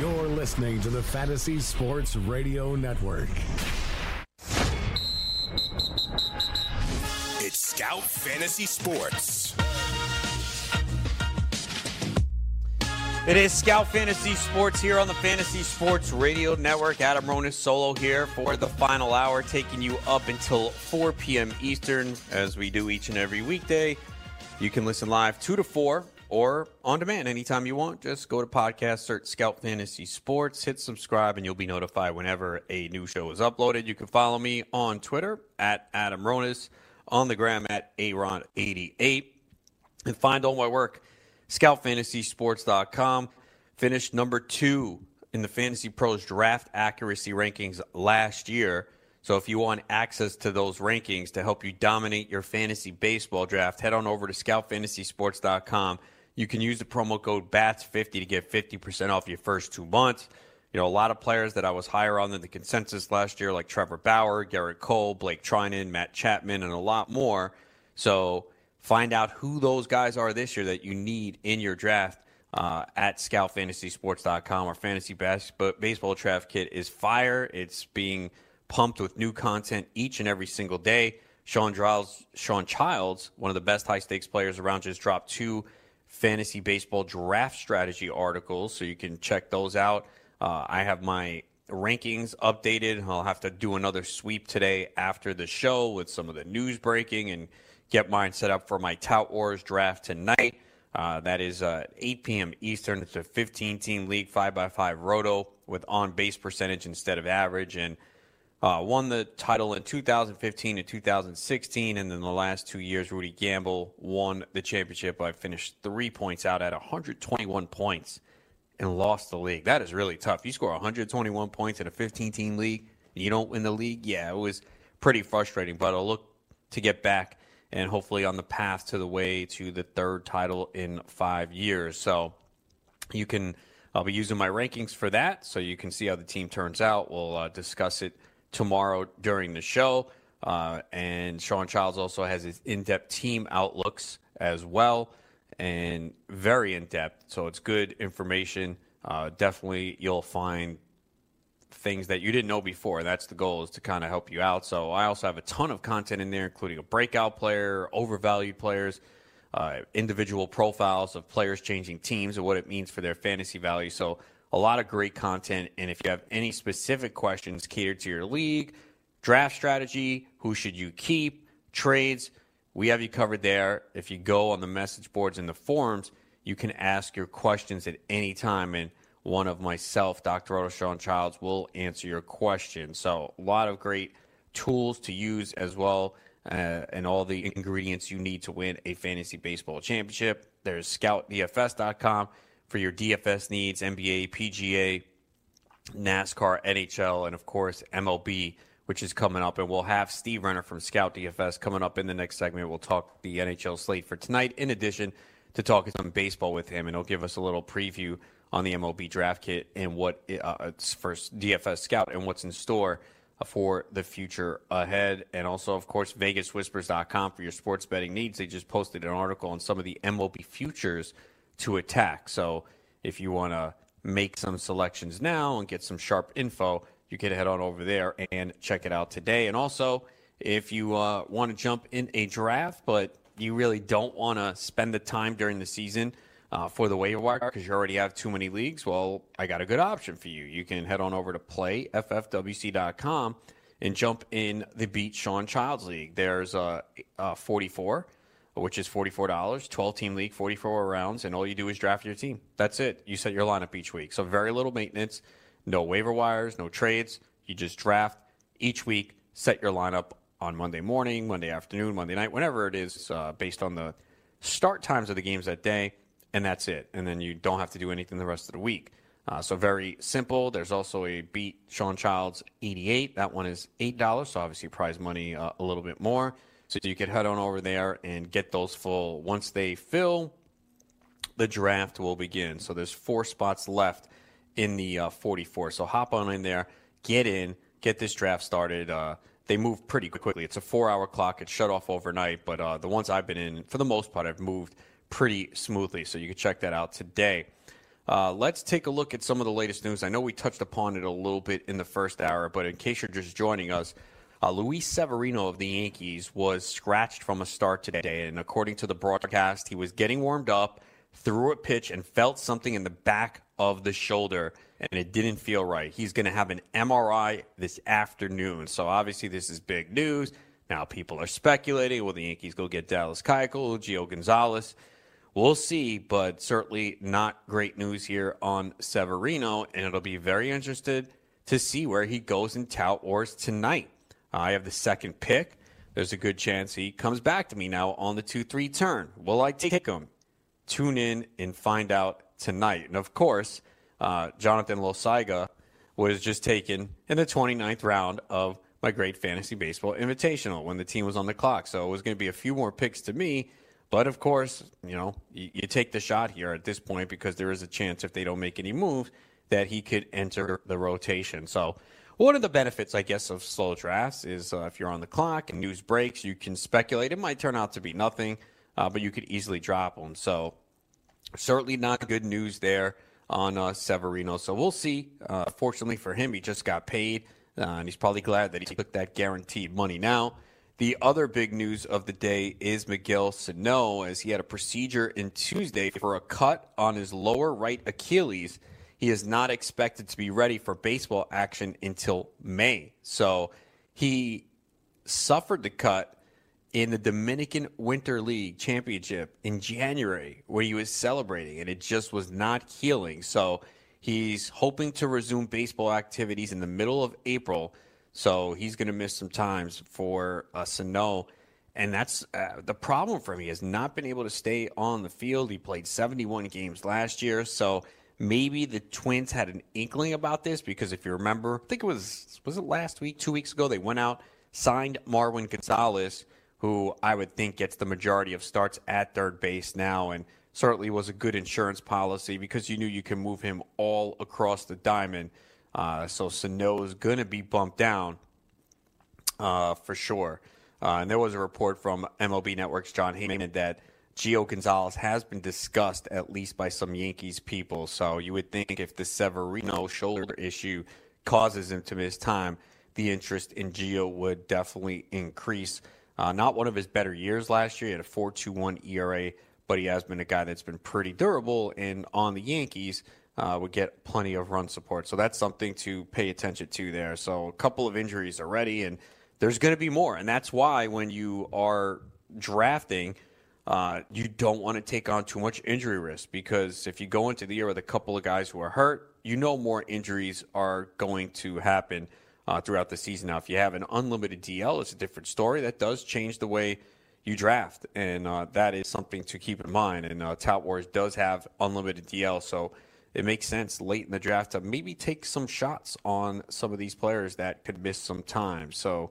You're listening to the Fantasy Sports Radio Network. It's Scout Fantasy Sports. It is Scout Fantasy Sports here on the Fantasy Sports Radio Network. Adam Ronis solo here for the final hour, taking you up until 4 p.m. Eastern, as we do each and every weekday. You can listen live 2 to 4 or on demand anytime you want. Just go to podcast, search Scout Fantasy Sports, hit subscribe, and you'll be notified whenever a new show is uploaded. You can follow me on Twitter at Adam Ronis, on the gram at Aaron88, and find all my work scoutfantasysports.com. Finished number two in the Fantasy Pros draft accuracy rankings last year. So if you want access to those rankings to help you dominate your fantasy baseball draft, head on over to scoutfantasysports.com. You can use the promo code BATS50 to get 50% off your first two months. You know, a lot of players that I was higher on than the consensus last year, like Trevor Bauer, Gerrit Cole, Blake Treinen, Matt Chapman, and a lot more. So Find out who those guys are this year that you need in your draft uh, at scoutfantasysports.com. Our fantasy bas- baseball draft kit is fire. It's being pumped with new content each and every single day. Sean Childs, Sean Childs, one of the best high stakes players around, just dropped two fantasy baseball draft strategy articles, so you can check those out. Uh, I have my rankings updated. I'll have to do another sweep today after the show with some of the news breaking and get mine set up for my Tout Wars draft tonight. Uh, that is uh, 8 p.m. Eastern. It's a 15 team league, 5x5 roto with on base percentage instead of average. And uh, won the title in 2015 and 2016. And then the last two years, Rudy Gamble won the championship. I finished three points out at 121 points and lost the league. That is really tough. You score 121 points in a 15 team league and you don't win the league. Yeah, it was pretty frustrating, but I'll look to get back and hopefully on the path to the way to the third title in five years. So you can, I'll be using my rankings for that, so you can see how the team turns out. We'll uh, discuss it tomorrow during the show. Uh, and Sean Childs also has his in depth team outlooks as well, and very in depth. So it's good information. Uh, definitely, you'll find things that you didn't know before. That's the goal is to kind of help you out. So I also have a ton of content in there, including a breakout player, overvalued players, uh, individual profiles of players changing teams and what it means for their fantasy value. So a lot of great content. And if you have any specific questions catered to your league, draft strategy, who should you keep, trades, we have you covered there. If you go on the message boards and the forums, you can ask your questions at any time. And one of myself, Dr. Roto Sean Childs, will answer your question. So, a lot of great tools to use as well, uh, and all the ingredients you need to win a fantasy baseball championship. There's scoutdfs.com for your DFS needs, NBA, PGA, NASCAR, NHL, and of course, MLB, which is coming up. And we'll have Steve Renner from Scout DFS coming up in the next segment. We'll talk the NHL slate for tonight, in addition to talking some baseball with him, and he'll give us a little preview on the MLB draft kit and what uh, it's for DFS Scout and what's in store for the future ahead. And also, of course, VegasWhispers.com for your sports betting needs. They just posted an article on some of the MLB futures to attack. So if you want to make some selections now and get some sharp info, you can head on over there and check it out today. And also, if you uh, want to jump in a draft, but you really don't want to spend the time during the season uh, for the waiver wire because you already have too many leagues, well, I got a good option for you. You can head on over to playffwc.com and jump in the Beat Sean Childs League. There's a, a 44, which is $44, 12 team league, 44 rounds, and all you do is draft your team. That's it. You set your lineup each week. So very little maintenance, no waiver wires, no trades. You just draft each week, set your lineup on Monday morning, Monday afternoon, Monday night, whenever it is, uh, based on the start times of the games that day and that's it. And then you don't have to do anything the rest of the week. Uh, so very simple. There's also a beat Sean Childs 88. That one is eight dollars. So obviously prize money uh, a little bit more. So you could head on over there and get those full. Once they fill, the draft will begin. So there's four spots left in the uh, 44. So hop on in there, get in, get this draft started. Uh, they move pretty quickly. It's a four-hour clock. It's shut off overnight, but uh, the ones I've been in, for the most part, I've moved pretty smoothly. So you can check that out today. Uh, let's take a look at some of the latest news. I know we touched upon it a little bit in the first hour, but in case you're just joining us, uh, Luis Severino of the Yankees was scratched from a start today, and according to the broadcast, he was getting warmed up, threw a pitch, and felt something in the back of the shoulder, and it didn't feel right. He's going to have an MRI this afternoon, so obviously this is big news. Now people are speculating: Will the Yankees go get Dallas Keuchel, Gio Gonzalez? We'll see, but certainly not great news here on Severino, and it'll be very interested to see where he goes in tout wars tonight. I have the second pick. There's a good chance he comes back to me now on the 2 3 turn. Will I take him? Tune in and find out tonight. And of course, uh, Jonathan Loaisiga was just taken in the 29th round of my great fantasy baseball invitational when the team was on the clock. So it was going to be a few more picks to me. But of course, you know, you, you take the shot here at this point because there is a chance if they don't make any moves that he could enter the rotation. So one of the benefits, I guess, of slow drafts is uh, if you're on the clock and news breaks, you can speculate. It might turn out to be nothing, uh, but you could easily drop them. So certainly not good news there on uh, Severino. So we'll see. Uh, fortunately for him, he just got paid, uh, and he's probably glad that he took that guaranteed money now. The other big news of the day is Miguel Sano, as he had a procedure in Tuesday for a cut on his lower right Achilles – he is not expected to be ready for baseball action until May. So he suffered the cut in the Dominican Winter League Championship in January where he was celebrating and it just was not healing. So he's hoping to resume baseball activities in the middle of April. So he's going to miss some times for uh, Sano. And that's uh, the problem for him. He has not been able to stay on the field. He played 71 games last year. So maybe the Twins had an inkling about this because if you remember, I think it was was it last week, two weeks ago, they went out, signed Marwin Gonzalez, who I would think gets the majority of starts at third base now, and certainly was a good insurance policy because you knew you can move him all across the diamond. Uh, so Sano is going to be bumped down uh, for sure. Uh, and there was a report from MLB Network's Jon Heyman that Gio Gonzalez has been discussed at least by some Yankees people. So you would think if the Severino shoulder issue causes him to miss time, the interest in Gio would definitely increase. Uh, not one of his better years last year. He had a 4.21 ERA, but he has been a guy that's been pretty durable and on the Yankees uh, would get plenty of run support. So that's something to pay attention to there. So a couple of injuries already, and there's going to be more. And that's why when you are drafting – uh, you don't want to take on too much injury risk because if you go into the year with a couple of guys who are hurt, you know more injuries are going to happen uh, throughout the season. Now, if you have an unlimited DL, it's a different story. That does change the way you draft, and uh, that is something to keep in mind. And uh, Tout Wars does have unlimited DL, so it makes sense late in the draft to maybe take some shots on some of these players that could miss some time. So,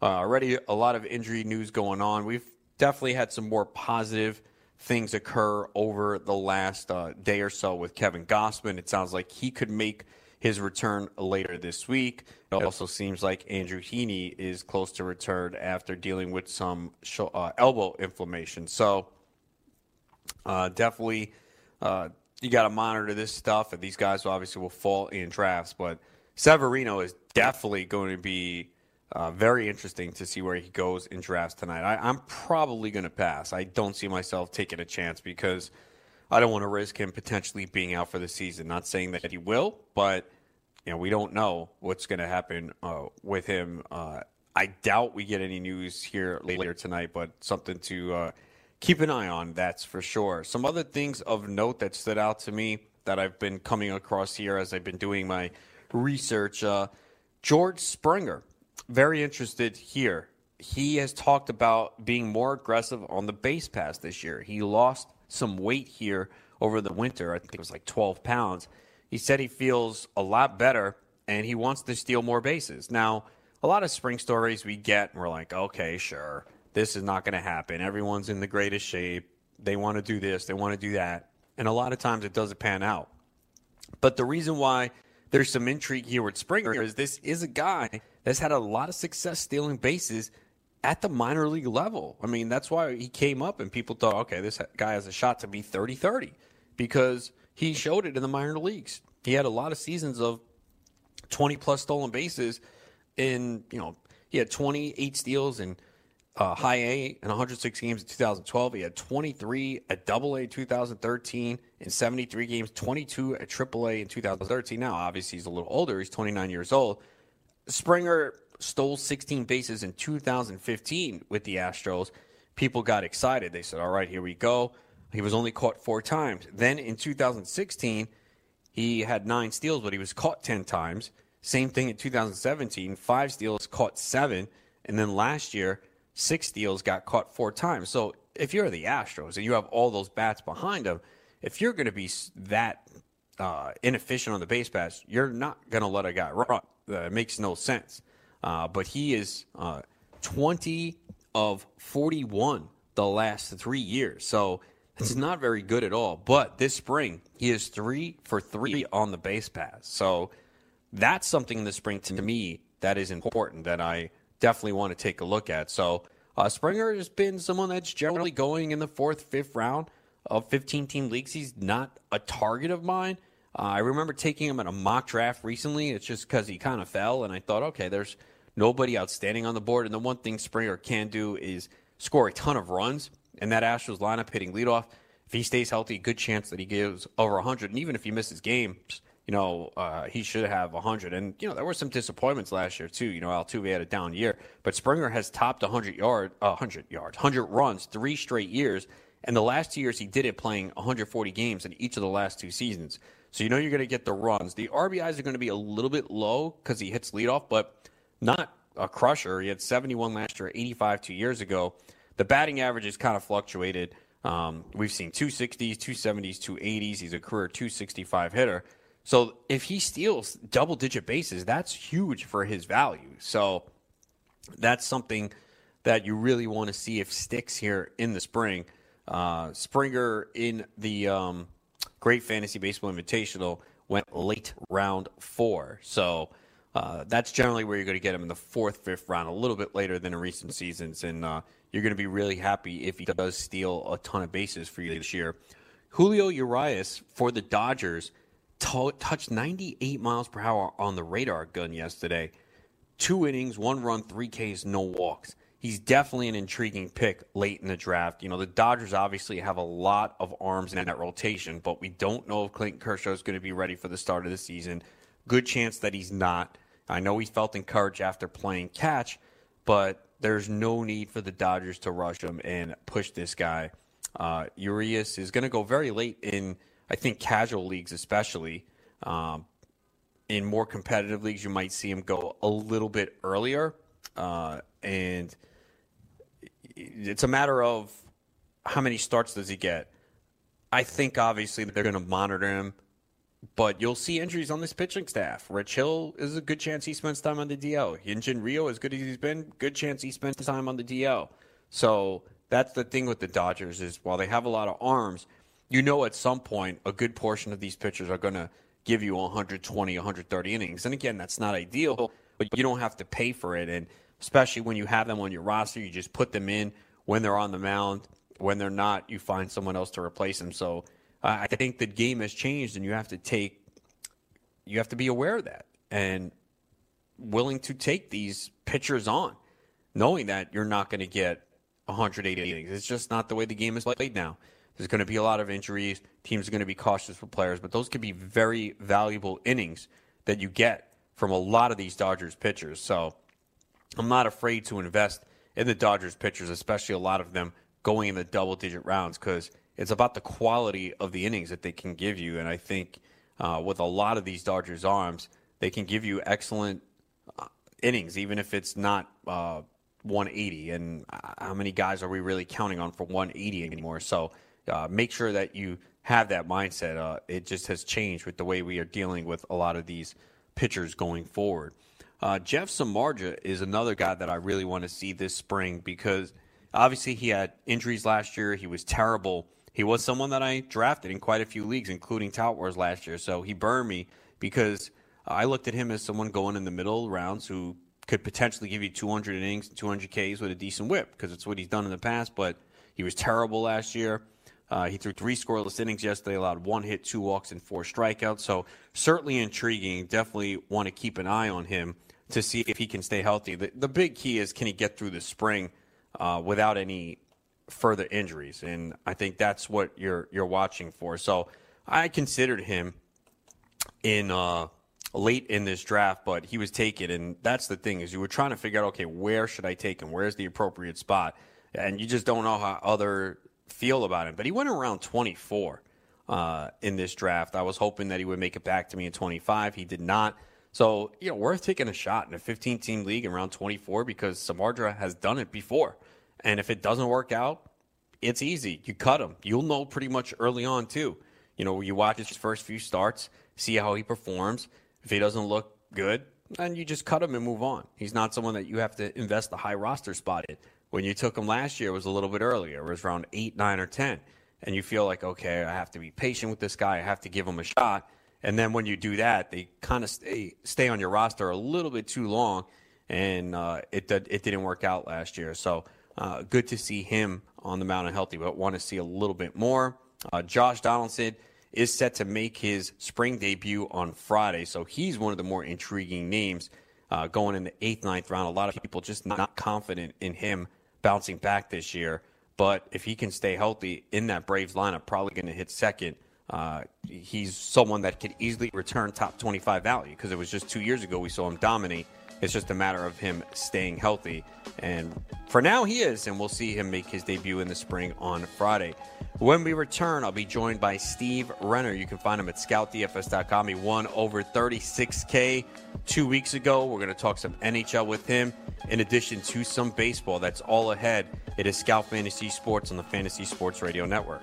uh, already a lot of injury news going on. We've definitely had some more positive things occur over the last uh, day or so with Kevin Gausman. It sounds like he could make his return later this week. It also seems like Andrew Heaney is close to return after dealing with some uh, elbow inflammation. So uh, definitely, uh, you got to monitor this stuff, and these guys obviously will fall in drafts. But Severino is definitely going to be uh, very interesting to see where he goes in drafts tonight. I, am probably going to pass. I don't see myself taking a chance because I don't want to risk him potentially being out for the season. Not saying that he will, but you know we don't know what's going to happen uh, with him. Uh, I doubt we get any news here later tonight, but something to uh, keep an eye on. That's for sure. Some other things of note that stood out to me that I've been coming across here as I've been doing my research. Uh, George Springer very interested here. He has talked about being more aggressive on the base pass this year. He lost some weight here over the winter. I think it was like 12 pounds. He said he feels a lot better and he wants to steal more bases. Now, a lot of spring stories we get, we're like, okay, sure, this is not going to happen. Everyone's in the greatest shape. They want to do this, they want to do that. And a lot of times it doesn't pan out. But the reason why there's some intrigue here with Springer is this is a guy that's had a lot of success stealing bases at the minor league level. I mean, that's why he came up and people thought, okay, this guy has a shot to be 30 30 because he showed it in the minor leagues. He had a lot of seasons of 20 plus stolen bases in, you know, he had 28 steals in uh, high A in 106 games in 2012. He had 23 at double A 2013 in 73 games, 22 at triple A in 2013. Now, obviously, he's a little older. He's 29 years old. Springer stole 16 bases in 2015 with the Astros. People got excited. They said, all right, here we go. He was only caught four times. Then in 2016, he had nine steals, but he was caught 10 times. Same thing in 2017, five steals, caught seven. And then last year, six steals, got caught four times. So if you're the Astros and you have all those bats behind them, if you're going to be that uh, inefficient on the base pass, you're not going to let a guy run. Uh, it makes no sense. Uh, but he is uh, 20 of 41 the last three years. So it's not very good at all. But this spring, he is three for three on the base pass. So that's something in the spring to me that is important that I definitely want to take a look at. So uh, Springer has been someone that's generally going in the fourth, fifth round of 15 team leagues. He's not a target of mine. Uh, I remember taking him in a mock draft recently. It's just because he kind of fell, and I thought, okay, there's nobody outstanding on the board. And the one thing Springer can do is score a ton of runs. And that Astros lineup hitting leadoff, if he stays healthy, good chance that he gives over 100. And even if he misses games, you know, uh, he should have 100. And, you know, there were some disappointments last year, too. You know, Altuve had a down year. But Springer has topped 100 yard, uh, 100 yards, 100 runs three straight years. And the last two years, he did it playing 140 games in each of the last two seasons. So you know you're going to get the runs. The RBIs are going to be a little bit low because he hits leadoff, but not a crusher. He had 71 last year, 85 two years ago. The batting average has kind of fluctuated. Um, we've seen 260s, 270s, 280s. He's a career 265 hitter. So if he steals double digit bases, that's huge for his value. So that's something that you really want to see if sticks here in the spring. Uh, Springer in the um, Great Fantasy Baseball Invitational went late round four. So uh, that's generally where you're going to get him in the fourth, fifth round, a little bit later than in recent seasons. And uh, you're going to be really happy if he does steal a ton of bases for you this year. Julio Urias for the Dodgers t- touched 98 miles per hour on the radar gun yesterday. Two innings, one run, three Ks, no walks. He's definitely an intriguing pick late in the draft. You know, the Dodgers obviously have a lot of arms in that rotation, but we don't know if Clayton Kershaw is going to be ready for the start of the season. Good chance that he's not. I know he felt encouraged after playing catch, but there's no need for the Dodgers to rush him and push this guy. Uh, Urias is going to go very late in, I think, casual leagues, especially. Um, in more competitive leagues, you might see him go a little bit earlier. Uh, and it's a matter of how many starts does he get. I think obviously they're going to monitor him, but you'll see injuries on this pitching staff. Rich Hill is a good chance he spends time on the DL. Hyun-Jin Ryu, as good as he's been, good chance he spends time on the DL. So that's the thing with the Dodgers is while they have a lot of arms, you know at some point a good portion of these pitchers are going to give you 120, 130 innings. And again, that's not ideal, but you don't have to pay for it. And especially when you have them on your roster, you just put them in when they're on the mound. When they're not, you find someone else to replace them. So uh, I think the game has changed, and you have to take, you have to be aware of that and willing to take these pitchers on, knowing that you're not going to get 180 innings. It's just not the way the game is played now. There's going to be a lot of injuries. Teams are going to be cautious with players, but those could be very valuable innings that you get from a lot of these Dodgers pitchers. So I'm not afraid to invest in the Dodgers pitchers, especially a lot of them going in the double digit rounds, because it's about the quality of the innings that they can give you. And I think uh, with a lot of these Dodgers arms, they can give you excellent uh, innings, even if it's not uh, 180. And uh, how many guys are we really counting on for 180 anymore? So uh, make sure that you have that mindset. It just has changed with the way we are dealing with a lot of these pitchers going forward. Uh, Jeff Samardzija is another guy that I really want to see this spring because obviously he had injuries last year. He was terrible. He was someone that I drafted in quite a few leagues, including Tout Wars last year. So he burned me because I looked at him as someone going in the middle rounds who could potentially give you 200 innings, 200 Ks with a decent whip because it's what he's done in the past. But he was terrible last year. Uh, he threw three scoreless innings yesterday, allowed one hit, two walks, and four strikeouts. So certainly intriguing. Definitely want to keep an eye on him to see if he can stay healthy. The, the big key is can he get through the spring uh, without any further injuries, and I think that's what you're you're watching for. So I considered him in uh, late in this draft, but he was taken, and that's the thing is you were trying to figure out okay where should I take him, where's the appropriate spot, and you just don't know how other feel about him. But he went around 24 uh, in this draft. I was hoping that he would make it back to me in 25. He did not. So, you know, worth taking a shot in a 15 team league in round 24 because Samardzija has done it before. And if it doesn't work out, it's easy. You cut him. You'll know pretty much early on, too. You know, you watch his first few starts, see how he performs. If he doesn't look good, then you just cut him and move on. He's not someone that you have to invest a high roster spot in. When you took him last year, it was a little bit earlier. It was around 8, 9, or 10. And you feel like, okay, I have to be patient with this guy. I have to give him a shot and then when you do that, they kind of stay stay on your roster a little bit too long, and uh, it did, it didn't work out last year. So uh, good to see him on the mound and healthy, but want to see a little bit more. Uh, Josh Donaldson is set to make his spring debut on Friday, so he's one of the more intriguing names uh, going in the eighth, ninth round. A lot of people just not confident in him bouncing back this year, but if he can stay healthy in that Braves lineup, probably going to hit second. Uh, he's someone that could easily return top 25 value because it was just two years ago we saw him dominate. It's just a matter of him staying healthy. And for now, he is, and we'll see him make his debut in the spring on Friday. When we return, I'll be joined by Steve Renner. You can find him at scoutdfs.com. He won over 36K two weeks ago. We're going to talk some NHL with him, in addition to some baseball. That's all ahead. It is Scout Fantasy Sports on the Fantasy Sports Radio Network.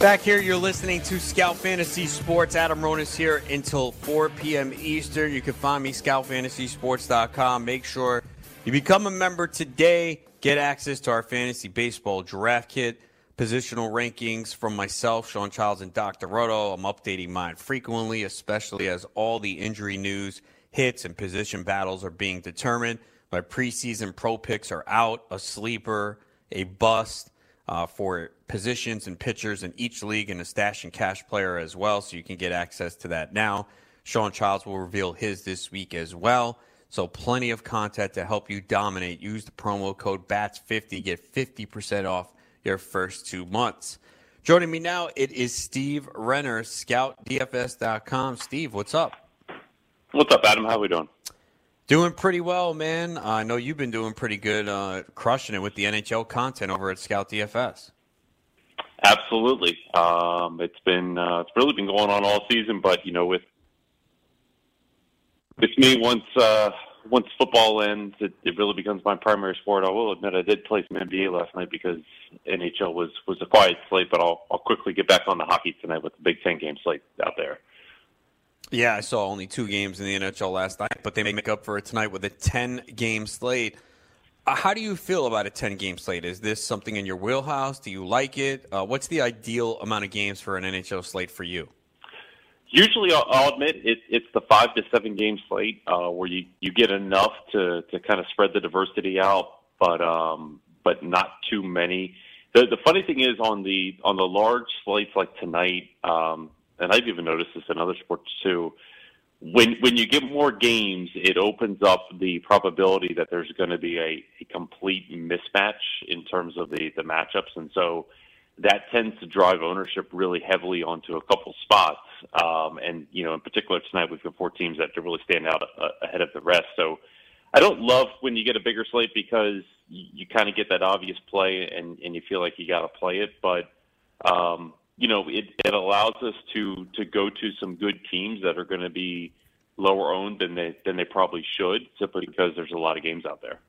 Back here, you're listening to Scout Fantasy Sports. Adam Ronis here until 4 p.m. Eastern. You can find me, scoutfantasysports.com. Make sure you become a member today. Get access to our fantasy baseball draft kit, positional rankings from myself, Sean Childs, and Dr. Roto. I'm updating mine frequently, especially as all the injury news hits and position battles are being determined. My preseason pro picks are out, a sleeper, a bust uh, for positions and pitchers in each league and a stash and cash player as well. So you can get access to that now. Sean Childs will reveal his this week as well. So plenty of content to help you dominate. Use the promo code BATS50. Get 50% off your first two months. Joining me now, it is Steve Renner, scoutdfs.com. Steve, what's up? What's up, Adam? How are we doing? Doing pretty well, man. Uh, I know you've been doing pretty good, uh, crushing it with the NHL content over at Scout DFS. Absolutely, um, it's been uh, it's really been going on all season. But you know, with with me, once uh, once football ends, it, it really becomes my primary sport. I will admit I did play some NBA last night because NHL was was a quiet slate. But I'll I'll quickly get back on the hockey tonight with the Big Ten game slate out there. Yeah, I saw only two games in the NHL last night, but they may make up for it tonight with a 10 game slate. Uh, how do you feel about a 10 game slate? Is this something in your wheelhouse? Do you like it? Uh, what's the ideal amount of games for an NHL slate for you? Usually, I'll, I'll admit it, it's the five to seven game slate uh, where you, you get enough to, to kind of spread the diversity out, but um, but not too many. The the funny thing is on the on the large slates like tonight, um, and I've even noticed this in other sports too. When when you get more games, it opens up the probability that there's going to be a, a complete mismatch in terms of the the matchups, and so that tends to drive ownership really heavily onto a couple spots. Um, and you know, in particular tonight, we've got four teams that really stand out uh, ahead of the rest. So I don't love when you get a bigger slate because you, you kind of get that obvious play and and you feel like you got to play it, but um, you know, it, it allows us to to go to some good teams that are going to be lower owned than they than they probably should, simply because there's a lot of games out there.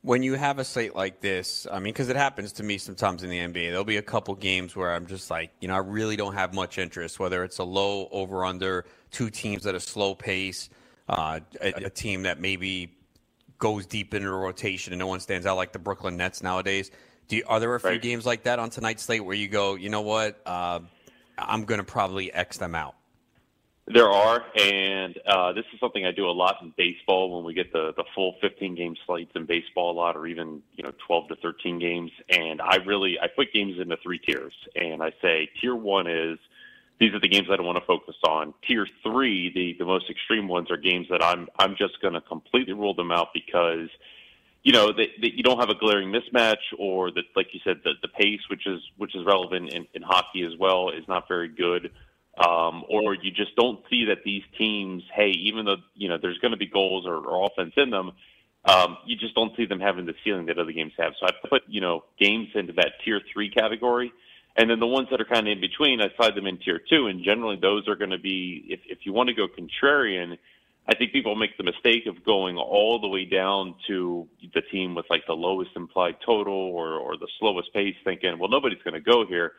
When you have a slate like this, I mean, because it happens to me sometimes in the NBA, there'll be a couple games where I'm just like, you know, I really don't have much interest. Whether it's a low over under, two teams at a slow pace, uh, a, a team that maybe goes deep into rotation and no one stands out like the Brooklyn Nets nowadays. Do you, are there a few Right. games like that on tonight's slate where you go, you know what, uh, I'm going to probably X them out? There are, and uh, this is something I do a lot in baseball when we get the the full 15 game slates in baseball a lot, or even you know 12 to 13 games. And I really I put games into three tiers, and I say tier one is these are the games that I want to focus on. Tier three, the the most extreme ones, are games that I'm I'm just going to completely rule them out because you know that, that you don't have a glaring mismatch, or that like you said, the the pace, which is which is relevant in, in hockey as well, is not very good um, or you just don't see that these teams, hey, even though you know there's going to be goals or, or offense in them, um, you just don't see them having the ceiling that other games have. So I put you know games into that tier three category, and then the ones that are kind of in between, I slide them in tier two. And generally, those are going to be if if you want to go contrarian. I think people make the mistake of going all the way down to the team with like the lowest implied total or, or the slowest pace, thinking, well, nobody's going to go here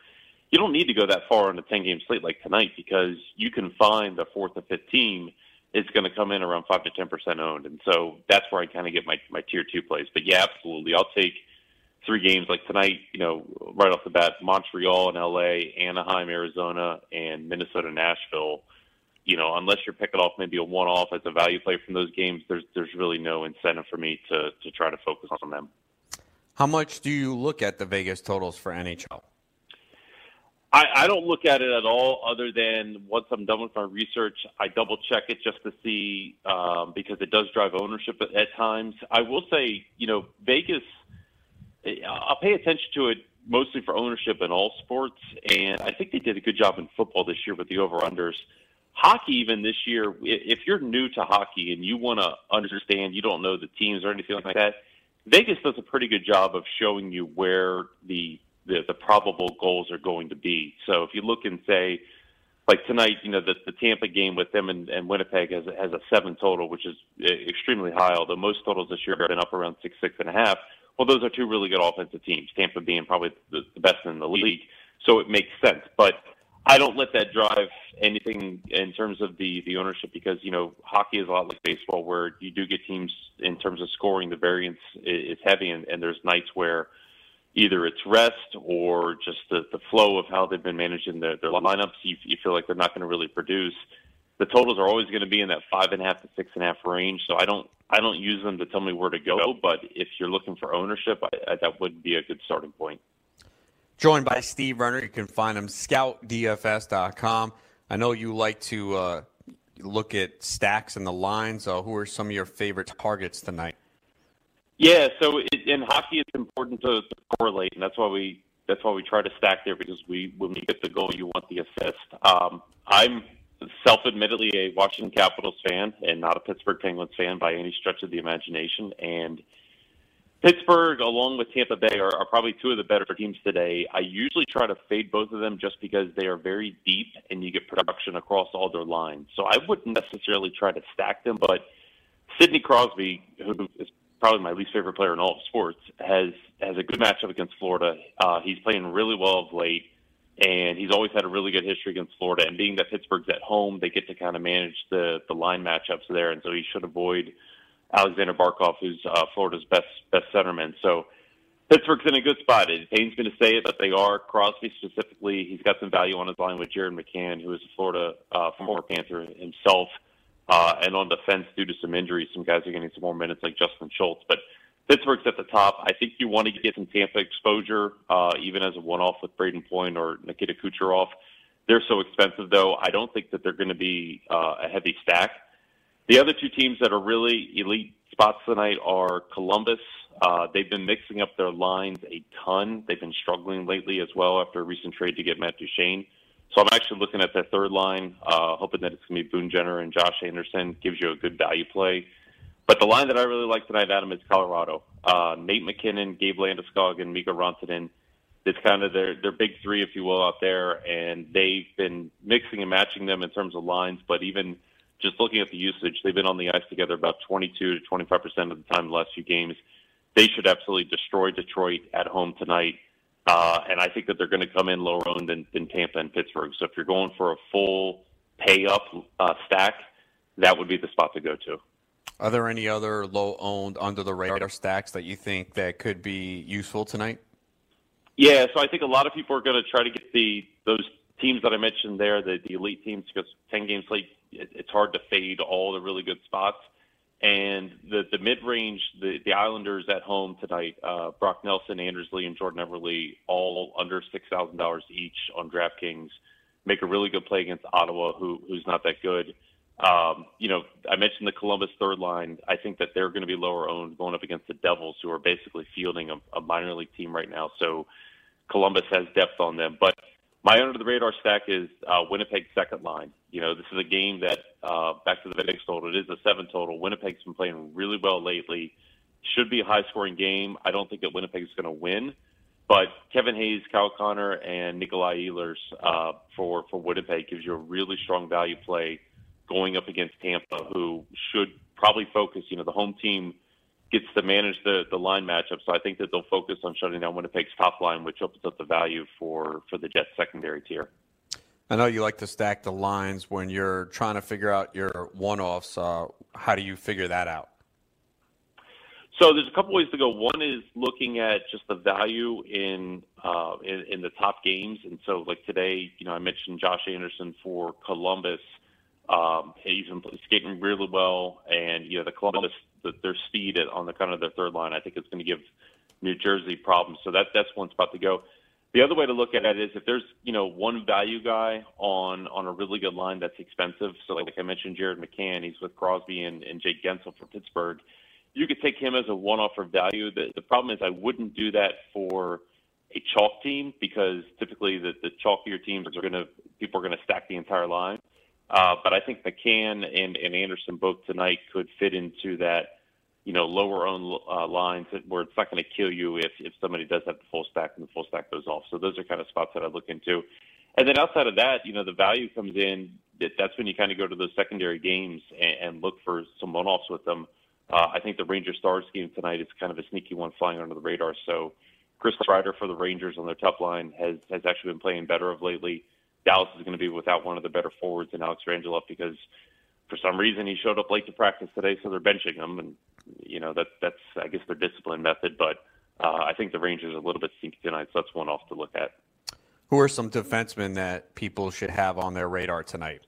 you don't need to go that far on a 10 game slate like tonight because you can find the fourth or fifth team is going to come in around 5 to 10% owned. And so that's where I kind of get my, my tier two plays. But yeah, absolutely. I'll take three games like tonight, you know, right off the bat Montreal and LA, Anaheim, Arizona, and Minnesota, Nashville. You know, unless you're picking off maybe a one off as a value play from those games, there's there's really no incentive for me to to try to focus on them. How much do you look at the Vegas totals for NHL? I, I don't look at it at all, other than once I'm done with my research, I double check it just to see um, because it does drive ownership at, at times. I will say, you know, Vegas. I'll pay attention to it mostly for ownership in all sports, and I think they did a good job in football this year with the over unders. Hockey, even this year, if you're new to hockey and you want to understand, you don't know the teams or anything like that. Vegas does a pretty good job of showing you where the the, the probable goals are going to be. So if you look and say, like tonight, you know, the, the Tampa game with them and, and Winnipeg has, has a seven total, which is extremely high, although most totals this year have been up around six, six and a half. Well, those are two really good offensive teams, Tampa being probably the, the best in the league. So it makes sense. But I don't let that drive anything in terms of the, the ownership because, you know, hockey is a lot like baseball where you do get teams in terms of scoring, the variance is, heavy, and, and there's nights where either it's rest or just the, the flow of how they've been managing their, their lineups. You, you feel like they're not going to really produce. The totals are always going to be in that five and a half to six and a half range. So I don't I don't use them to tell me where to go. But if you're looking for ownership, I, I, that would be a good starting point. Joined by Steve Renner. You can find him scoutdfs.com. I know you like to uh, look at stacks and the lines. Uh, who are some of your favorite targets tonight? Yeah, so it, in hockey, it's important to, to correlate, and that's why we that's why we try to stack there because we when we get the goal, you want the assist. Um, I'm self-admittedly a Washington Capitals fan and not a Pittsburgh Penguins fan by any stretch of the imagination, and Pittsburgh, along with Tampa Bay, are, are probably two of the better teams today. I usually try to fade both of them just because they are very deep and you get production across all their lines. So I wouldn't necessarily try to stack them, but Sidney Crosby, who is probably my least favorite player in all of sports, has has a good matchup against Florida. Uh, he's playing really well of late, and he's always had a really good history against Florida. And being that Pittsburgh's at home, they get to kind of manage the the line matchups there, and so he should avoid Aleksander Barkov, who's uh, Florida's best best centerman. So Pittsburgh's in a good spot. It pains me to say it, but they are. Crosby specifically, he's got some value on his line with Jared McCann, who is a Florida uh, former Panther himself. Uh, and on defense, due to some injuries, some guys are getting some more minutes, like Justin Schultz. But Pittsburgh's at the top. I think you want to get some Tampa exposure, uh, even as a one-off with Brayden Point or Nikita Kucherov. They're so expensive, though. I don't think that they're going to be uh, a heavy stack. The other two teams that are really elite spots tonight are Columbus. Uh, they've been mixing up their lines a ton. They've been struggling lately as well after a recent trade to get Matt Duchene. So I'm actually looking at their third line, uh, hoping that it's going to be Boone Jenner and Josh Anderson. Gives you a good value play. But the line that I really like tonight, Adam, is Colorado. Uh, Nate MacKinnon, Gabe Landeskog, and Mikko Rantanen. It's kind of their their big three, if you will, out there, and they've been mixing and matching them in terms of lines. But even just looking at the usage, they've been on the ice together about 22 to 25 percent of the time the last few games. They should absolutely destroy Detroit at home tonight. Uh, and I think that they're going to come in lower owned than, than Tampa and Pittsburgh. So if you're going for a full pay up uh, stack, that would be the spot to go to. Are there any other low owned under the radar stacks that you think that could be useful tonight? Yeah, so I think a lot of people are going to try to get the those teams that I mentioned there, the, the elite teams, because 10 game slate, it, it's hard to fade all the really good spots. And the, the mid range, the, the Islanders at home tonight, uh, Brock Nelson, Anders Lee, and Jordan Eberle, all under $6,000 each on DraftKings, make a really good play against Ottawa, who, who's not that good. Um, you know, I mentioned the Columbus third line. I think that they're going to be lower owned going up against the Devils, who are basically fielding a, a minor league team right now. So Columbus has depth on them. But my under the radar stack is uh, Winnipeg second line. You know, this is a game that uh, back to the Vegas total. It is a seven total. Winnipeg's been playing really well lately. Should be a high scoring game. I don't think that Winnipeg is going to win, but Kevin Hayes, Kyle Connor, and Nikolai Ehlers uh, for for Winnipeg gives you a really strong value play going up against Tampa, who should probably focus. You know, the home team gets to manage the the line matchup. So I think that they'll focus on shutting down Winnipeg's top line, which opens up the value for for the Jets secondary tier. I know you like to stack the lines when you're trying to figure out your one-offs. Uh, how do you figure that out? So there's a couple ways to go. One is looking at just the value in, uh, in in the top games, and so like today, you know, I mentioned Josh Anderson for Columbus. Um, he's been skating really well, and you know the Columbus the, their speed on the kind of their third line, I think it's going to give New Jersey problems. So that that's one spot to go. The other way to look at it is if there's you know one value guy on on a really good line that's expensive. So like, I mentioned, Jared McCann, he's with Crosby and, and Jake Guentzel for Pittsburgh. You could take him as a one-off for value. The, the problem is I wouldn't do that for a chalk team because typically the, the chalkier teams are going to people are going to stack the entire line. Uh, but I think McCann and, and Anderson both tonight could fit into that you know, lower own uh, lines where it's not going to kill you if, if somebody does have the full stack and the full stack goes off. So those are kind of spots that I look into. And then outside of that, you know, the value comes in. That that's when you kind of go to those secondary games and, and look for some one-offs with them. Uh, I think the Rangers Stars game tonight is kind of a sneaky one flying under the radar. So Chris Kreider for the Rangers on their top line has has actually been playing better of lately. Dallas is going to be without one of the better forwards in Alex Radulov because for some reason he showed up late to practice today, so they're benching him, and you know that that's I guess their discipline method. But uh, I think the Rangers are a little bit sneaky tonight, so that's one off to look at. Who are some defensemen that people should have on their radar tonight?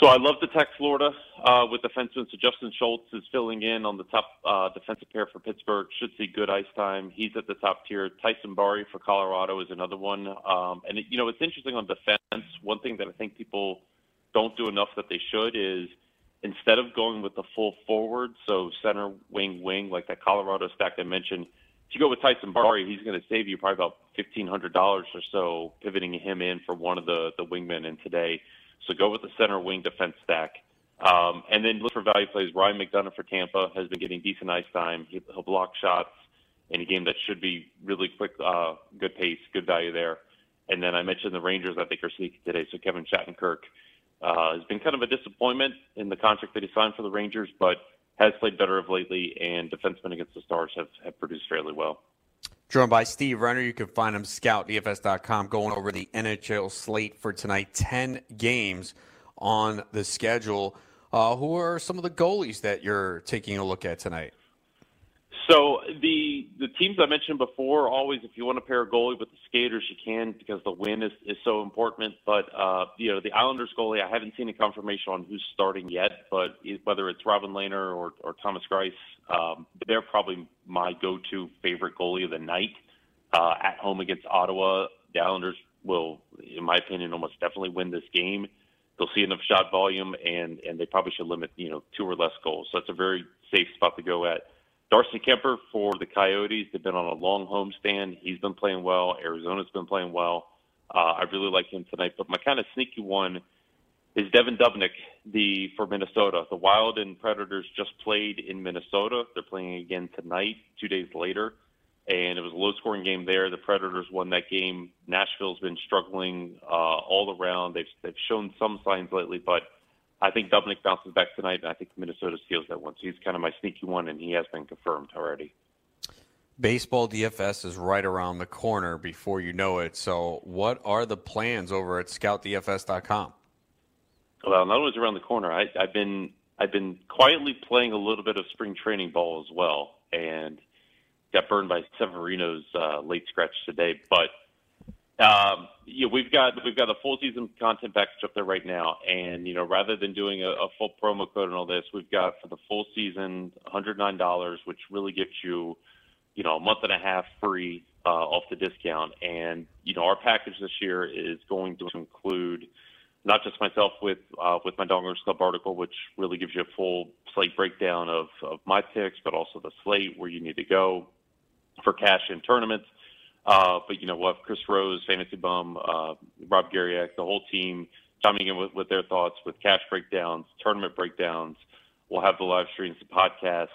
So I love the Tech Florida uh, with defensemen. So Justin Schultz is filling in on the top uh, defensive pair for Pittsburgh. Should see good ice time. He's at the top tier. Tyson Barrie for Colorado is another one. Um, and it, you know it's interesting on defense. One thing that I think people don't do enough that they should is instead of going with the full forward, so center, wing, wing, like that Colorado stack I mentioned, if you go with Tyson Barrie, he's going to save you probably about fifteen hundred dollars or so, pivoting him in for one of the the wingmen in today. So go with the center wing defense stack, um, and then look for value plays. Ryan McDonagh for Tampa has been getting decent ice time. He, he'll block shots in a game that should be really quick, uh, good pace, good value there. And then I mentioned the Rangers. I think are sneaky today. So Kevin Shattenkirk uh, has been kind of a disappointment in the contract that he signed for the Rangers, but has played better of lately, and defensemen against the Stars have, have produced fairly well. Joined by Steve Renner. You can find him scoutdfs.com going over the NHL slate for tonight. 10 games on the schedule. Uh, who are some of the goalies that you're taking a look at tonight? So the the teams I mentioned before, always if you want to pair a goalie with the skaters, you can because the win is, is so important. But uh, you know the Islanders goalie, I haven't seen a confirmation on who's starting yet. But whether it's Robin Lehner or, or Thomas Greiss, um, they're probably my go-to favorite goalie of the night. Uh, at home against Ottawa, the Islanders will, in my opinion, almost definitely win this game. They'll see enough shot volume, and and they probably should limit you know two or less goals. So it's a very safe spot to go at. Darcy Kuemper for the Coyotes. They've been on a long homestand. He's been playing well. Arizona's been playing well. Uh, I really like him tonight. But my kind of sneaky one is Devan Dubnyk, the for Minnesota. The Wild and Predators just played in Minnesota. They're playing again tonight, two days later, and it was a low-scoring game there. The Predators won that game. Nashville's been struggling uh, all around. They've they've shown some signs lately, but I think Dubnyk bounces back tonight, and I think Minnesota steals that one. So he's kind of my sneaky one, and he has been confirmed already. Baseball DFS is right around the corner before you know it. So, what are the plans over at ScoutDFS.com? Well, not only around the corner, I, I've been I've been quietly playing a little bit of spring training ball as well, and got burned by Severino's uh, late scratch today. But um, you we've got we've got a full season content package up there right now, and you know, rather than doing a, a full promo code and all this, we've got for the full season $109, which really gets you, you know, a month and a half free uh, off the discount. And you know, our package this year is going to include not just myself with uh, with my Dongers Club article, which really gives you a full slate breakdown of, of my picks, but also the slate where you need to go for cash in tournaments uh, but you know, we'll have Chris Rose, Fantasy Bum, uh, Rob Garriak, the whole team chiming in with, with their thoughts, with cash breakdowns, tournament breakdowns. We'll have the live streams, the podcast,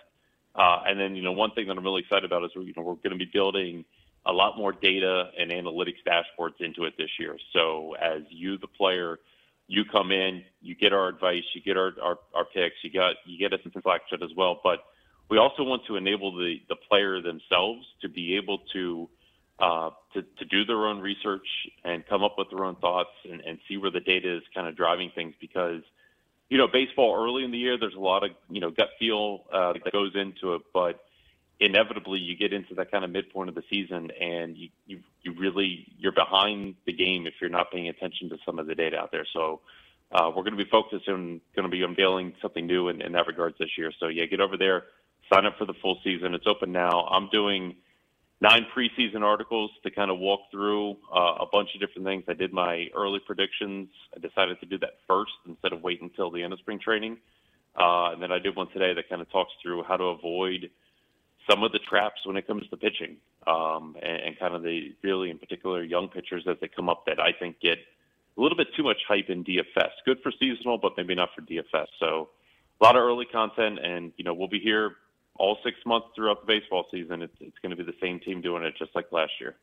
uh, and then you know, one thing that I'm really excited about is you know we're going to be building a lot more data and analytics dashboards into it this year. So as you, the player, you come in, you get our advice, you get our, our, our picks, you got you get us some selection as well. But we also want to enable the the player themselves to be able to uh, to, to do their own research and come up with their own thoughts and, and see where the data is kind of driving things because you know baseball early in the year there's a lot of you know gut feel uh, that goes into it but inevitably you get into that kind of midpoint of the season and you, you you really you're behind the game if you're not paying attention to some of the data out there. So uh, we're going to be focused on going to be unveiling something new in, in that regards this year. So yeah get over there sign up for the full season. It's open now. I'm doing nine preseason articles to kind of walk through uh, a bunch of different things. I did my early predictions. I decided to do that first instead of waiting until the end of spring training. Uh, and then I did one today that kind of talks through how to avoid some of the traps when it comes to pitching, um, and, and kind of the really, in particular, young pitchers as they come up that I think get a little bit too much hype in DFS. Good for seasonal, but maybe not for DFS. So a lot of early content, and you know we'll be here all six months throughout the baseball season, it's, it's going to be the same team doing it just like last year.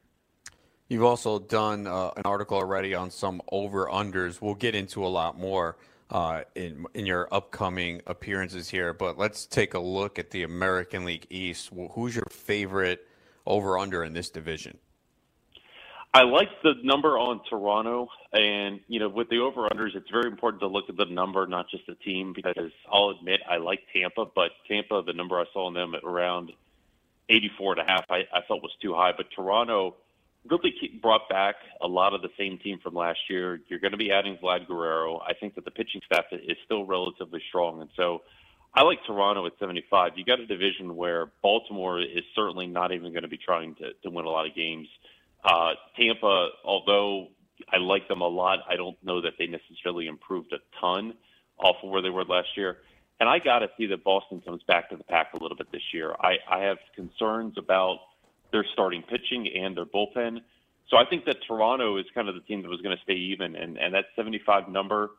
You've also done uh, an article already on some over unders. We'll get into a lot more uh, in in your upcoming appearances here, but let's take a look at the American League East. Who's your favorite over under in this division? I like the number on Toronto, and you know, with the over unders, it's very important to look at the number, not just the team. Because I'll admit, I like Tampa, but Tampa, the number I saw on them at around 84 and a half, I, I felt was too high. But Toronto really brought back a lot of the same team from last year. You're going to be adding Vlad Guerrero. I think that the pitching staff is still relatively strong, and so. I like Toronto at 75. You got a division where Baltimore is certainly not even going to be trying to, to win a lot of games. Tampa, although I like them a lot, I don't know that they necessarily improved a ton off of where they were last year. And I got to see that Boston comes back to the pack a little bit this year. I, I have concerns about their starting pitching and their bullpen. So I think that Toronto is kind of the team that was going to stay even, and, and that 75 number,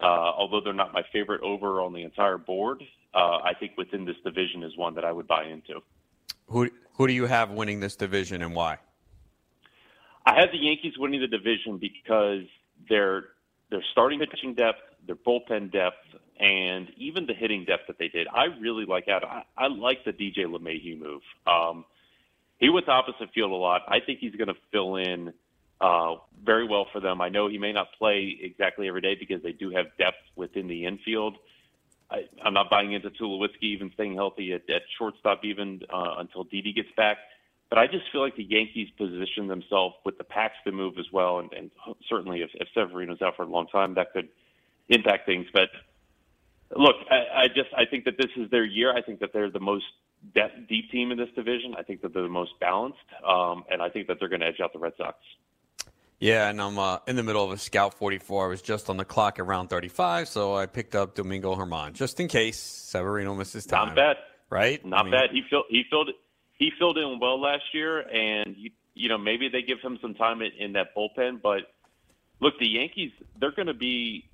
uh, although they're not my favorite over on the entire board, uh, I think within this division is one that I would buy into. Who who do you have winning this division and why? I the Yankees winning the division because their their starting pitching depth, their bullpen depth, and even the hitting depth that they did. I really like Adam. I, I like the DJ LeMahieu move. Um, he went to opposite field a lot. I think he's going to fill in uh, very well for them. I know he may not play exactly every day because they do have depth within the infield. I, I'm not buying into Tulowitzki even staying healthy at, at shortstop even uh, until Didi gets back. But I just feel like the Yankees position themselves with the Paxton move as well, and, and certainly if, if Severino's out for a long time, that could impact things. But look, I, I just I think that this is their year. I think that they're the most depth, deep team in this division. I think that they're the most balanced, um, and I think that they're going to edge out the Red Sox. Yeah, and I'm uh, in the middle of a Scout 44. I was just on the clock around 35, so I picked up Domingo Germán just in case Severino misses time. Not bad, right? Not I mean, bad. He filled he filled he filled in well last year, and you, you know maybe they give him some time in, in that bullpen. But look, the Yankees they're going to be.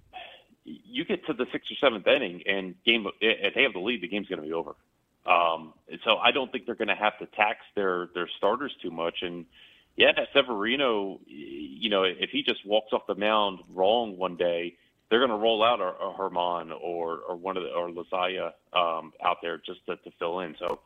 You get to the sixth or seventh inning, and game if they have the lead, the game's going to be over. Um, so I don't think they're going to have to tax their their starters too much. And yeah, Severino, you know, if he just walks off the mound wrong one day, they're going to roll out a, Germán or or one of the or Loaisiga um, out there just to, to fill in. So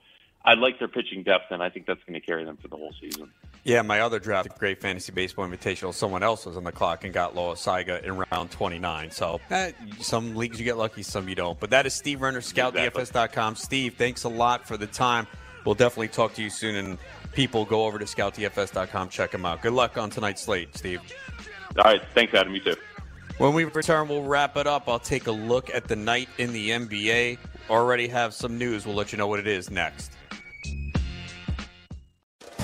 I like their pitching depth, and I think that's going to carry them for the whole season. Yeah, my other draft, Great Fantasy Baseball Invitational, someone else was on the clock and got Loaisiga in round 29. So eh, some leagues you get lucky, some you don't. But that is Steve Renner, ScoutDFS.com. Steve, thanks a lot for the time. We'll definitely talk to you soon. And people, go over to ScoutDFS.com, check them out. Good luck on tonight's slate, Steve. All right. Thanks, Adam. You too. When we return, we'll wrap it up. I'll take a look at the night in the NBA. Already have some news. We'll let you know what it is next.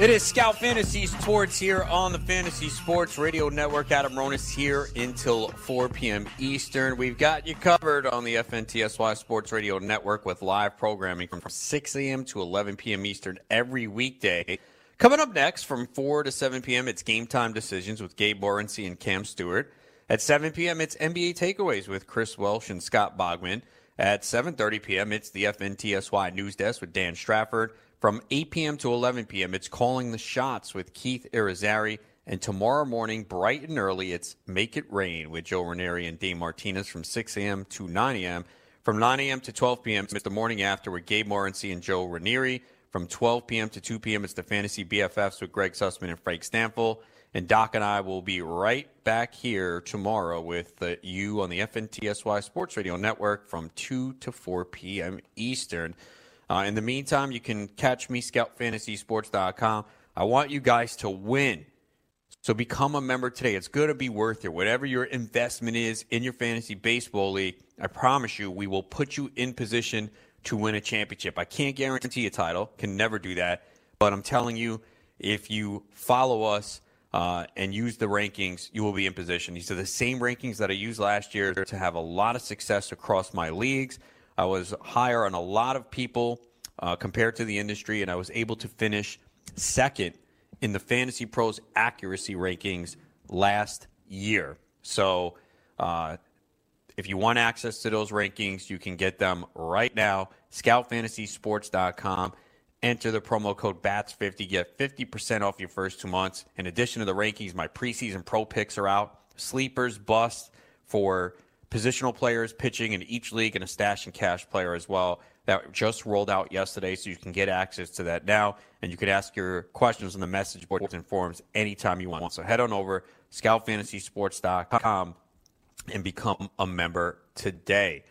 It is Scout Fantasy Sports here on the Fantasy Sports Radio Network. Adam Ronis here until 4 p.m. Eastern. We've got you covered on the FNTSY Sports Radio Network with live programming from 6 a.m. to 11 p.m. Eastern every weekday. Coming up next from 4 to 7 p.m., it's Game Time Decisions with Gabe Morency and Cam Stewart. At 7 p.m., it's NBA Takeaways with Chris Welsh and Scott Bogman. At 7.30 p.m., it's the FNTSY News Desk with Dan Strafford. From 8 p.m. to 11 p.m., it's Calling the Shots with Keith Irizarry. And tomorrow morning, bright and early, it's Make It Rain with Joe Ranieri and Dave Martinez from 6 a.m. to 9 a.m. From 9 a.m. to 12 p.m., it's the morning after with Gabe Morency and Joe Ranieri. From 12 p.m. to 2 p.m., it's the Fantasy BFFs with Greg Sussman and Frank Stanfill. And Doc and I will be right back here tomorrow with the, you on the FNTSY Sports Radio Network from 2 to 4 p.m. Eastern. Uh, in the meantime, you can catch me, scoutfantasysports.com. I want you guys to win. So become a member today. It's going to be worth it. Whatever your investment is in your fantasy baseball league, I promise you, we will put you in position to win a championship. I can't guarantee a title, can never do that. But I'm telling you, if you follow us uh, and use the rankings, you will be in position. These are the same rankings that I used last year to have a lot of success across my leagues. I was higher on a lot of people uh, compared to the industry, and I was able to finish second in the Fantasy Pros accuracy rankings last year. So, uh, if you want access to those rankings, you can get them right now. ScoutFantasySports.com. Enter the promo code BATS50. Get 50% off your first two months. In addition to the rankings, my preseason pro picks are out. Sleepers, bust for positional players pitching in each league and a stash and cash player as well. That just rolled out yesterday, so you can get access to that now, and you can ask your questions on the message boards and forums anytime you want. So head on over scoutfantasysports.com and become a member today.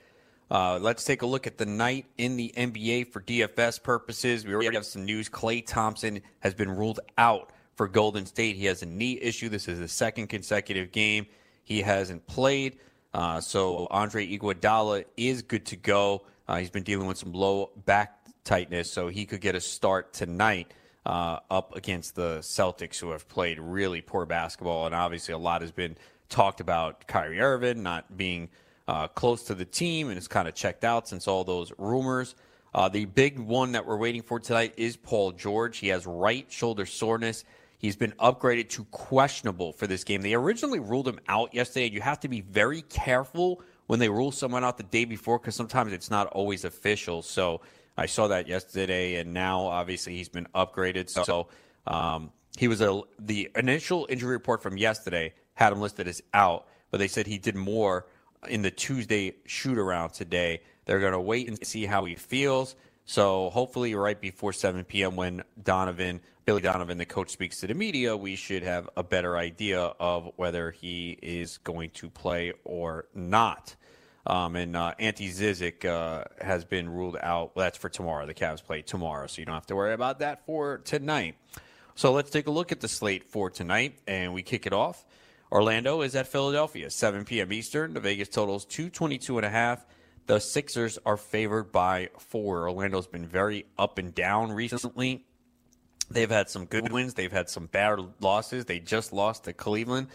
Uh, let's take a look at the night in the NBA for DFS purposes. We already have some news. Klay Thompson has been ruled out for Golden State. He has a knee issue. This is the second consecutive game he hasn't played. Uh, so Andre Iguodala is good to go. Uh, he's been dealing with some low back tightness, so he could get a start tonight uh, up against the Celtics, who have played really poor basketball. And obviously, a lot has been talked about Kyrie Irving not being uh, close to the team and is kind of checked out since all those rumors. Uh, the big one that we're waiting for tonight is Paul George. He has right shoulder soreness. He's been upgraded to questionable for this game. They originally ruled him out yesterday. You have to be very careful when they rule someone out the day before because sometimes it's not always official. So I saw that yesterday, and now obviously he's been upgraded. So um, he was a the initial injury report from yesterday had him listed as out, but they said he did more in the Tuesday shoot around today. They're going to wait and see how he feels. So hopefully, right before 7 p.m., when Donovan, Billy Donovan, the coach, speaks to the media, we should have a better idea of whether he is going to play or not. Um, and uh, Ante Zizic uh, has been ruled out. Well, that's for tomorrow. The Cavs play tomorrow, so you don't have to worry about that for tonight. So let's take a look at the slate for tonight, and we kick it off. Orlando is at Philadelphia, 7 p.m. Eastern. The Vegas totals 222 and a half. The Sixers are favored by four. Orlando's been very up and down recently. They've had some good wins. They've had some bad losses. They just lost to Cleveland.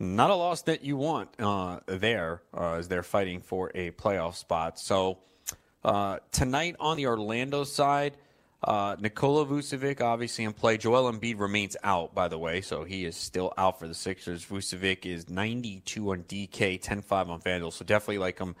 Not a loss that you want uh, there uh, as they're fighting for a playoff spot. So uh, tonight on the Orlando side, uh, Nikola Vucevic obviously in play. Joel Embiid remains out, by the way, so he is still out for the Sixers. Vucevic is 92 on DK, 10-5 on FanDuel, so definitely like him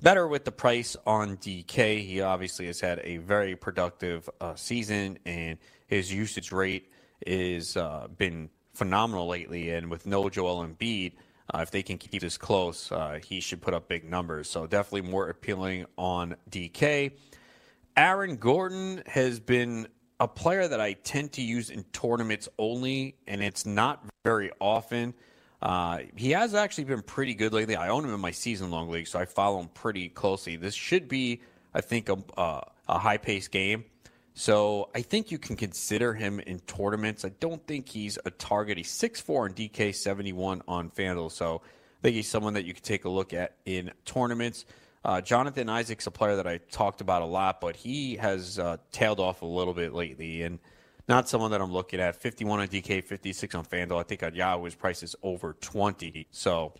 better with the price on DK. He obviously has had a very productive uh, season, and his usage rate is uh, been phenomenal lately. And with no Joel Embiid, uh, if they can keep this close, uh, he should put up big numbers. So definitely more appealing on DK. Aaron Gordon has been a player that I tend to use in tournaments only, and it's not very often. Uh, he has actually been pretty good lately. I own him in my season long league, so I follow him pretty closely. This should be, I think, a, uh, a high paced game. So I think you can consider him in tournaments. I don't think he's a target. He's 6'4 and DK 71 on FanDuel. So I think he's someone that you could take a look at in tournaments. Uh, Jonathan Isaac's a player that I talked about a lot, but he has uh, tailed off a little bit lately and not someone that I'm looking at. 51 on DK, 56 on FanDuel. I think on Yahoo his price is over 20. So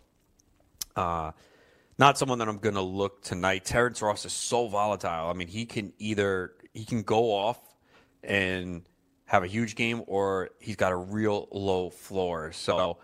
uh, not someone that I'm going to look tonight. Terrence Ross is so volatile. I mean, he can either he can go off and have a huge game, or he's got a real low floor. So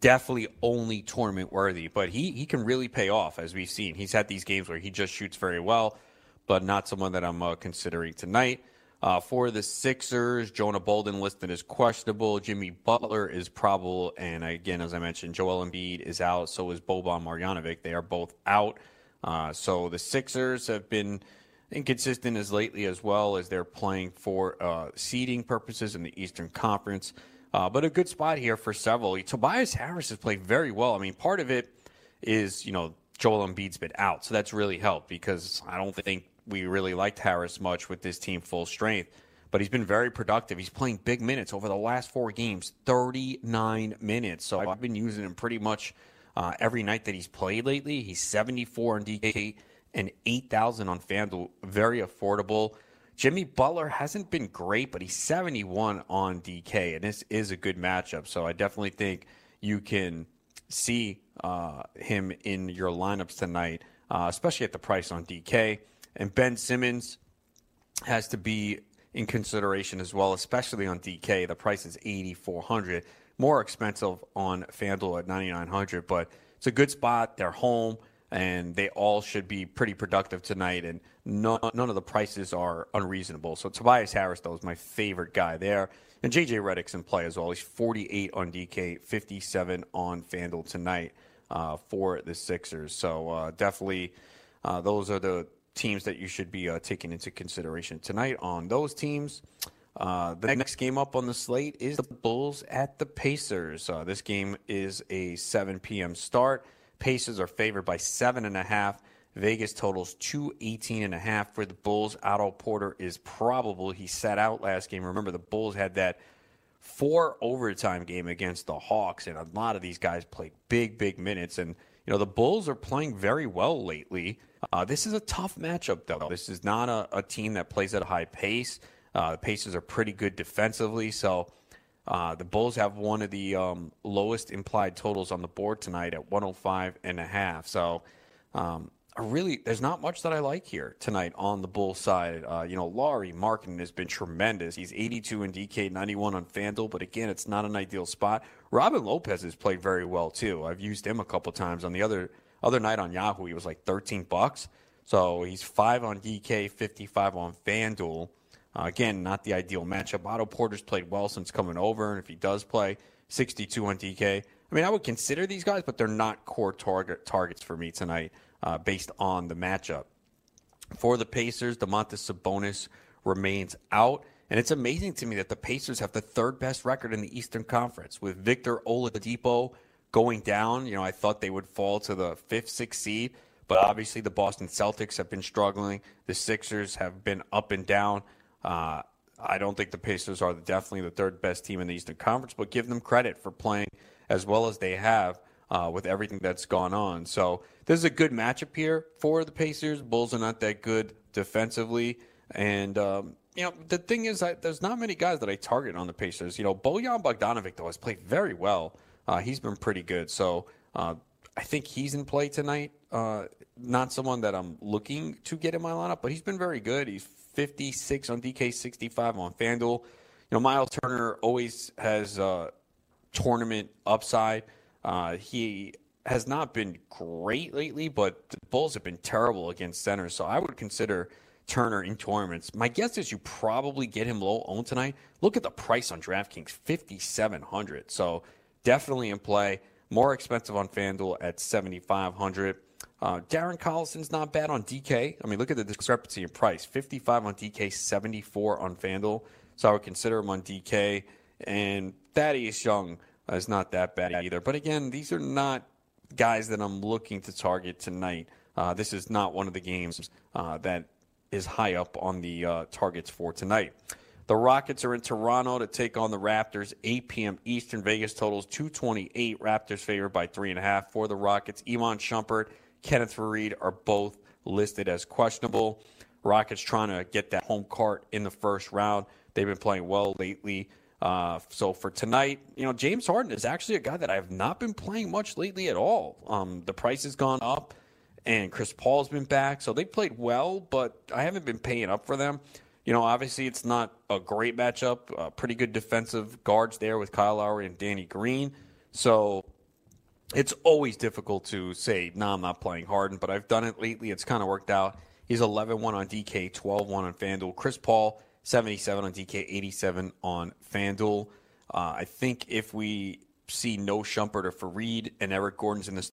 definitely only tournament worthy, but he he can really pay off as we've seen. He's had these games where he just shoots very well, but not someone that I'm uh, considering tonight. Uh, for the Sixers, Jonah Bolden listed as questionable. Jimmy Butler is probable. And again, as I mentioned, Joel Embiid is out. So is Boban Marjanovic. They are both out. Uh, so the Sixers have been inconsistent as lately as well as they're playing for uh, seeding purposes in the Eastern Conference. Uh, but a good spot here for several. Tobias Harris has played very well. I mean, part of it is, you know, Joel Embiid's been out. So that's really helped because I don't think we really liked Harris much with this team full strength. But he's been very productive. He's playing big minutes over the last four games, 39 minutes. So I've been using him pretty much uh, every night that he's played lately. He's 74 in DK and 8,000 on FanDuel. Very affordable. Jimmy Butler hasn't been great, but he's 71 on DK, and this is a good matchup. So I definitely think you can see uh, him in your lineups tonight, uh, especially at the price on DK. And Ben Simmons has to be in consideration as well, especially on DK. The price is 8400 more expensive on FanDuel at 9900 but it's a good spot. They're home and they all should be pretty productive tonight. And none, none of the prices are unreasonable. So Tobias Harris, though, is my favorite guy there. And JJ Redick's in play as well. He's 48 on DK, 57 on FanDuel tonight uh, for the Sixers. So uh, definitely, uh, those are the teams that you should be uh, taking into consideration tonight on those teams. Uh, the next game up on the slate is the Bulls at the Pacers. Uh, this game is a 7 p.m. start. Pacers are favored by seven and a half. Vegas totals 218 and a half for the Bulls. Otto Porter is probable. He sat out last game. Remember, the Bulls had that four overtime game against the Hawks, and a lot of these guys played big, big minutes. And, you know, the Bulls are playing very well lately. Uh, this is a tough matchup, though. This is not a, a team that plays at a high pace. Uh, the Pacers are pretty good defensively. So, uh, the Bulls have one of the um, lowest implied totals on the board tonight at 105 and a half. So, um, really, there's not much that I like here tonight on the Bulls side. Uh, you know, Lauri Markkanen has been tremendous. He's 82 in DK, 91 on FanDuel, but again, it's not an ideal spot. Robin Lopez has played very well too. I've used him a couple times on the other other night on Yahoo. He was like 13 bucks. So he's five on DK, 55 on FanDuel. Uh, again, not the ideal matchup. Otto Porter's played well since coming over, and if he does play, 62 on DK. I mean, I would consider these guys, but they're not core target targets for me tonight uh, based on the matchup. For the Pacers, Domantas Sabonis remains out. And it's amazing to me that the Pacers have the third best record in the Eastern Conference with Victor Oladipo going down. You know, I thought they would fall to the fifth, sixth seed, but obviously the Boston Celtics have been struggling. The Sixers have been up and down. Uh, I don't think the Pacers are definitely the third best team in the Eastern Conference, but give them credit for playing as well as they have uh, with everything that's gone on. So this is a good matchup here for the Pacers. Bulls are not that good defensively. And um, you know, the thing is, I, there's not many guys that I target on the Pacers. You know, Bojan Bogdanovic though has played very well. Uh, he's been pretty good. So uh, I think he's in play tonight. Uh, not someone that I'm looking to get in my lineup, but he's been very good. He's 56 on DK, 65 on FanDuel. You know, Miles Turner always has uh, tournament upside. Uh, he has not been great lately, but the Bulls have been terrible against centers. So I would consider Turner in tournaments. My guess is you probably get him low owned tonight. Look at the price on DraftKings, 5700 So definitely in play. More expensive on FanDuel at 7500 uh, Darren Collison's not bad on DK. I mean, look at the discrepancy in price 55 on DK, 74 on FanDuel. So I would consider him on DK. And Thaddeus Young is not that bad either. But again, these are not guys that I'm looking to target tonight. Uh, this is not one of the games uh, that is high up on the uh, targets for tonight. The Rockets are in Toronto to take on the Raptors. 8 p.m. Eastern. Vegas totals 228. Raptors favored by three and a half for the Rockets. Iman Shumpert, Kenneth Faried are both listed as questionable. Rockets trying to get that home court in the first round. They've been playing well lately. Uh, so for tonight, you know, James Harden is actually a guy that I have not been playing much lately at all. Um, the price has gone up and Chris Paul's been back. So they played well, but I haven't been paying up for them. You know, obviously it's not a great matchup. Uh, pretty good defensive guards there with Kyle Lowry and Danny Green. So it's always difficult to say, no, nah, I'm not playing Harden, but I've done it lately. It's kind of worked out. He's 11 1 on DK, 12 1 on FanDuel. Chris Paul, 77 on DK, 87 on FanDuel. Uh, I think if we see no Shumpert or Faried and Eric Gordon's in this